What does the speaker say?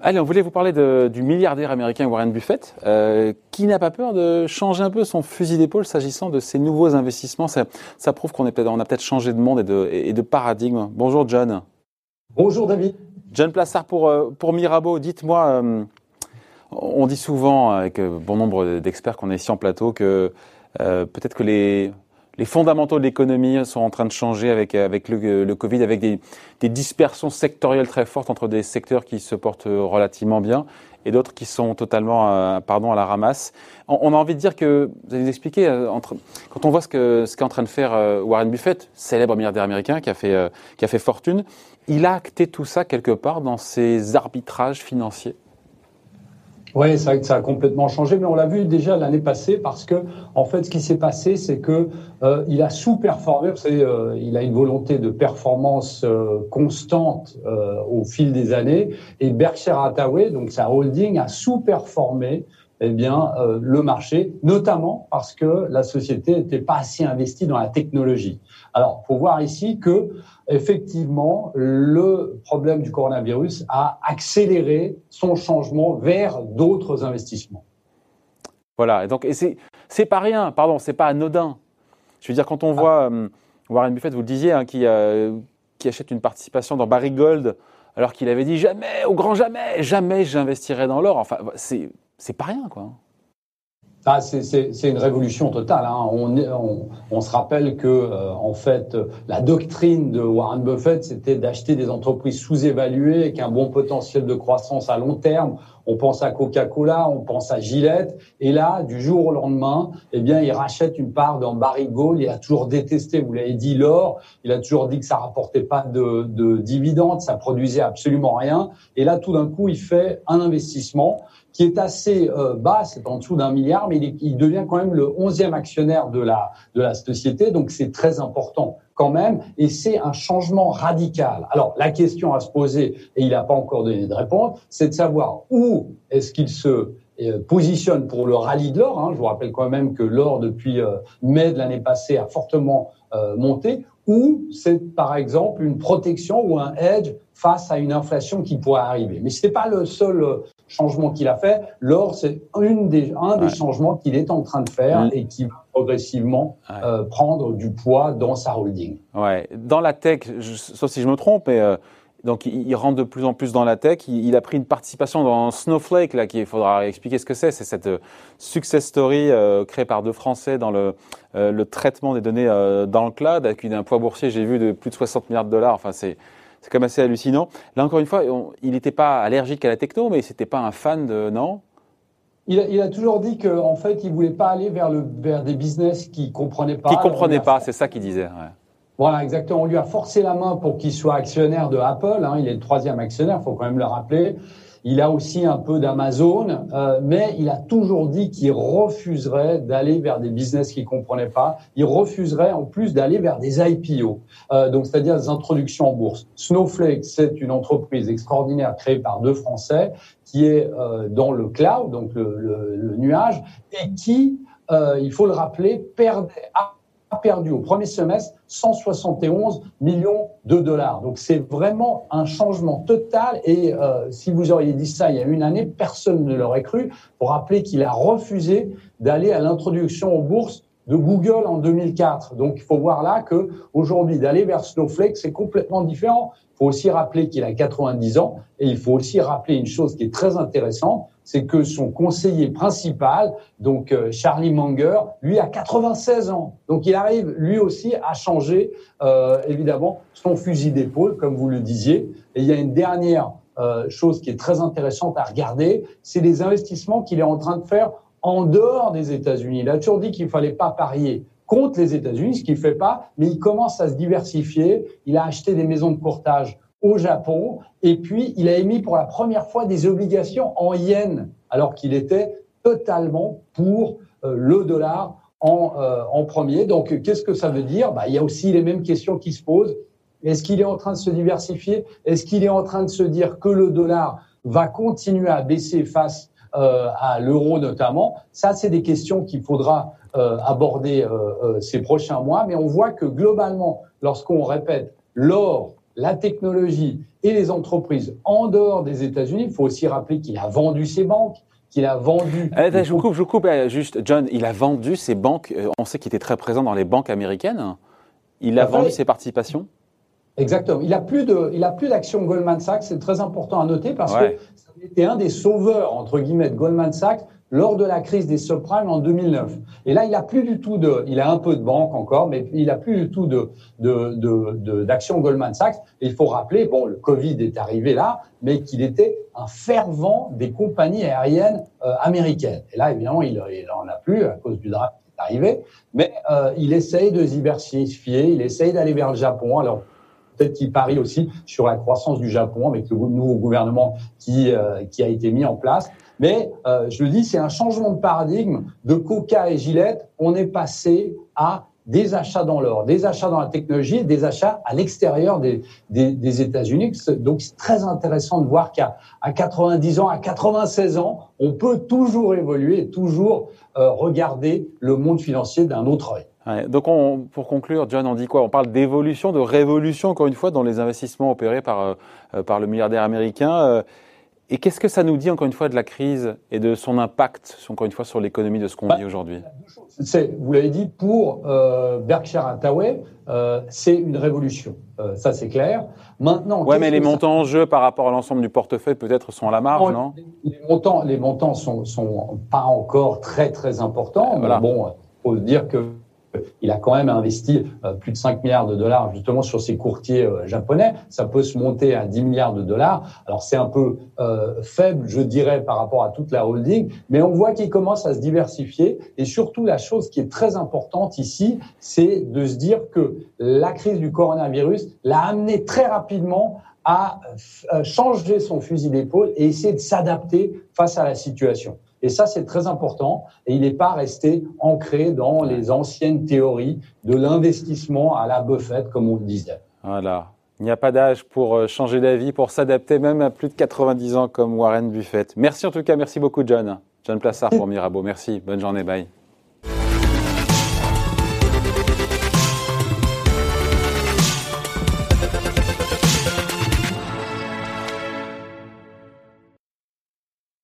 Allez, on voulait vous parler de, du milliardaire américain Warren Buffett, euh, qui n'a pas peur de changer un peu son fusil d'épaule s'agissant de ses nouveaux investissements. Ça, ça prouve qu'on est peut-être, on a peut-être changé de monde et de, et de paradigme. Bonjour John. Bonjour David. John Plassard pour, euh, pour Mirabeau. Dites-moi, euh, on dit souvent avec bon nombre d'experts qu'on est ici en plateau que euh, peut-être que les les fondamentaux de l'économie sont en train de changer avec, avec le, le Covid, avec des, dispersions sectorielles très fortes entre des secteurs qui se portent relativement bien et d'autres qui sont totalement euh, pardon, à la ramasse. On, a envie de dire que, vous allez nous expliquer, euh, quand on voit ce qu'est en train de faire euh, Warren Buffett, célèbre milliardaire américain euh, qui a fait fortune, il a acté tout ça quelque part dans ses arbitrages financiers oui, ça, ça a complètement changé, mais on l'a vu déjà l'année passée parce que, en fait, ce qui s'est passé, c'est que euh, il a sous-performé. Vous savez, euh, il a une volonté de performance euh, constante euh, au fil des années, et Berkshire Hathaway, donc sa holding, a sous-performé eh bien, euh, le marché, notamment parce que la société n'était pas assez investie dans la technologie. Alors, faut voir ici que effectivement, le problème du coronavirus a accéléré son changement vers d'autres investissements. Voilà. Et donc, et c'est pas rien. Pardon, c'est pas anodin. Je veux dire, quand on voit euh, Warren Buffett, vous le disiez, hein, qui euh, qui achète une participation dans Barry Gold, alors qu'il avait dit jamais, au grand jamais, jamais j'investirai dans l'or. Enfin, c'est c'est pas rien, quoi. Ah, c'est une révolution totale. Hein. On, se rappelle que, euh, en fait, la doctrine de Warren Buffett, c'était d'acheter des entreprises sous-évaluées avec un bon potentiel de croissance à long terme. On pense à Coca-Cola, on pense à Gillette, et là, du jour au lendemain, eh bien, il rachète une part dans Barry Gold. Il a toujours détesté, vous l'avez dit, l'or. Il a toujours dit que ça rapportait pas de, de dividendes, ça produisait absolument rien. Et là, tout d'un coup, il fait un investissement qui est assez euh, bas, c'est en dessous d'un milliard, mais il, il, devient quand même le onzième actionnaire de la, de la société, donc c'est très important quand même, et c'est un changement radical. Alors la question à se poser, et il n'a pas encore donné de réponse, c'est de savoir où est-ce qu'il se euh, positionne pour le rallye de l'or. Hein. Je vous rappelle quand même que l'or, depuis euh, mai de l'année passée, a fortement euh, monté, ou c'est par exemple une protection ou un hedge face à une inflation qui pourrait arriver. Mais ce n'est pas le seul euh, changement qu'il a fait. L'or, c'est une des, un des changements qu'il est en train de faire mmh. et qui va progressivement ouais. euh, prendre du poids dans sa holding. Ouais. Dans la tech, je, sauf si je me trompe, mais euh, donc il, il, rentre de plus en plus dans la tech. Il, il, a pris une participation dans Snowflake, là, qu'il faudra expliquer ce que c'est. C'est cette euh, success story créée par deux Français dans le, le traitement des données dans le cloud, avec un poids boursier, j'ai vu, de plus de 60 milliards de dollars. Enfin, c'est c'est quand même assez hallucinant. Là, encore une fois, on, il n'était pas allergique à la techno, mais c'était pas un fan de non? Il a, il a, toujours dit qu'en en fait, il voulait pas aller vers, le, vers des business qu'il comprenait pas. Qui comprenait pas, c'est ça qu'il disait. Ouais. Voilà, exactement. On lui a forcé la main pour qu'il soit actionnaire de Apple. Hein. Il est le troisième actionnaire, faut quand même le rappeler. Il a aussi un peu d'Amazon, euh, mais il a toujours dit qu'il refuserait d'aller vers des business qu'il comprenait pas. Il refuserait en plus d'aller vers des IPO, euh, donc c'est-à-dire des introductions en bourse. Snowflake, c'est une entreprise extraordinaire créée par deux Français qui est euh, dans le cloud, donc le, le, le nuage, et qui, euh, il faut le rappeler, perdait a perdu au premier semestre 171 millions de dollars. Donc c'est vraiment un changement total et euh, si vous auriez dit ça il y a une année, personne ne l'aurait cru. Pour rappeler qu'il a refusé d'aller à l'introduction aux bourses de Google en 2004. Donc il faut voir là que aujourd'hui d'aller vers Snowflake, c'est complètement différent. Il faut aussi rappeler qu'il a 90 ans et il faut aussi rappeler une chose qui est très intéressante, c'est que son conseiller principal, donc euh, Charlie Munger, lui a 96 ans. Donc il arrive lui aussi à changer euh, évidemment son fusil d'épaule, comme vous le disiez. Et il y a une dernière euh, chose qui est très intéressante à regarder, c'est les investissements qu'il est en train de faire en dehors des États-Unis. Il a toujours dit qu'il fallait pas parier contre les États-Unis, ce qu'il fait pas, mais il commence à se diversifier. Il a acheté des maisons de courtage au Japon et puis il a émis pour la première fois des obligations en yens alors qu'il était totalement pour euh, le dollar en, euh, en premier. Donc qu'est-ce que ça veut dire? Bah, Il y a aussi les mêmes questions qui se posent. Est-ce qu'il est en train de se diversifier? Est-ce qu'il est en train de se dire que le dollar va continuer à baisser face euh, à l'euro notamment? Ça, c'est des questions qu'il faudra aborder ces prochains mois. Mais on voit que globalement, lorsqu'on répète l'or, la technologie et les entreprises en dehors des États-Unis, il faut aussi rappeler qu'il a vendu ses banques, qu'il a vendu. Eh, je vous coupe, je vous coupe. Eh, juste, John, il a vendu ses banques. On sait qu'il était très présent dans les banques américaines. Il a vendu ses participations. Exactement. Il a plus de, il a plus d'actions Goldman Sachs. C'est très important à noter parce que c'était un des sauveurs entre guillemets de Goldman Sachs lors de la crise des subprimes en 2009. Et là, il a plus du tout de, il a un peu de banque encore, mais il a plus du tout de de d'actions Goldman Sachs. Il faut rappeler, bon, le Covid est arrivé là, mais qu'il était un fervent des compagnies aériennes euh, américaines. Et là, évidemment, il, il en a plus à cause du drame qui est arrivé, mais euh, il essaye de diversifier, il essaye d'aller vers le Japon. Alors peut-être qu'il parie aussi sur la croissance du Japon avec le nouveau gouvernement qui, euh, qui a été mis en place. Mais euh, je le dis, c'est un changement de paradigme. De Coca et Gillette, on est passé à des achats dans l'or, des achats dans la technologie, des achats à l'extérieur des, des, des États-Unis. Donc c'est très intéressant de voir qu'à à 90 ans, à 96 ans, on peut toujours évoluer, toujours euh, regarder le monde financier d'un autre œil donc, on, pour conclure, John, on dit quoi? On parle d'évolution, de révolution, encore une fois, dans les investissements opérés par, euh, euh, par le milliardaire américain. Euh, et qu'est-ce que ça nous dit, encore une fois, de la crise et de son impact, encore une fois, sur l'économie de ce qu'on bah, vit aujourd'hui? Vous l'avez dit, pour Berkshire Hathaway, c'est une révolution. ça, c'est clair. Maintenant, ouais, mais les montants en jeu par rapport à l'ensemble du portefeuille, peut-être, sont à la marge, non, les, montants, les montants sont, sont pas encore très, très importants. Voilà. Mais bon, faut dire que il a quand même investi euh, plus de 5 milliards de dollars justement sur ses courtiers euh, japonais. Ça peut se monter à 10 milliards de dollars. Alors c'est un peu euh, faible, je dirais, par rapport à toute la holding, mais on voit qu'il commence à se diversifier. Et surtout, la chose qui est très importante ici, c'est de se dire que la crise du coronavirus l'a amené très rapidement à changer son fusil d'épaule et essayer de s'adapter face à la situation. Et ça, c'est très important. Et il n'est pas resté ancré dans les anciennes théories de l'investissement à la Buffett, comme on le disait. Voilà. Il n'y a pas d'âge pour euh, changer d'avis, pour s'adapter même à plus de 90 ans comme Warren Buffett. Merci en tout cas, merci beaucoup John. John Plassard pour Mirabeau. Merci, bonne journée, bye.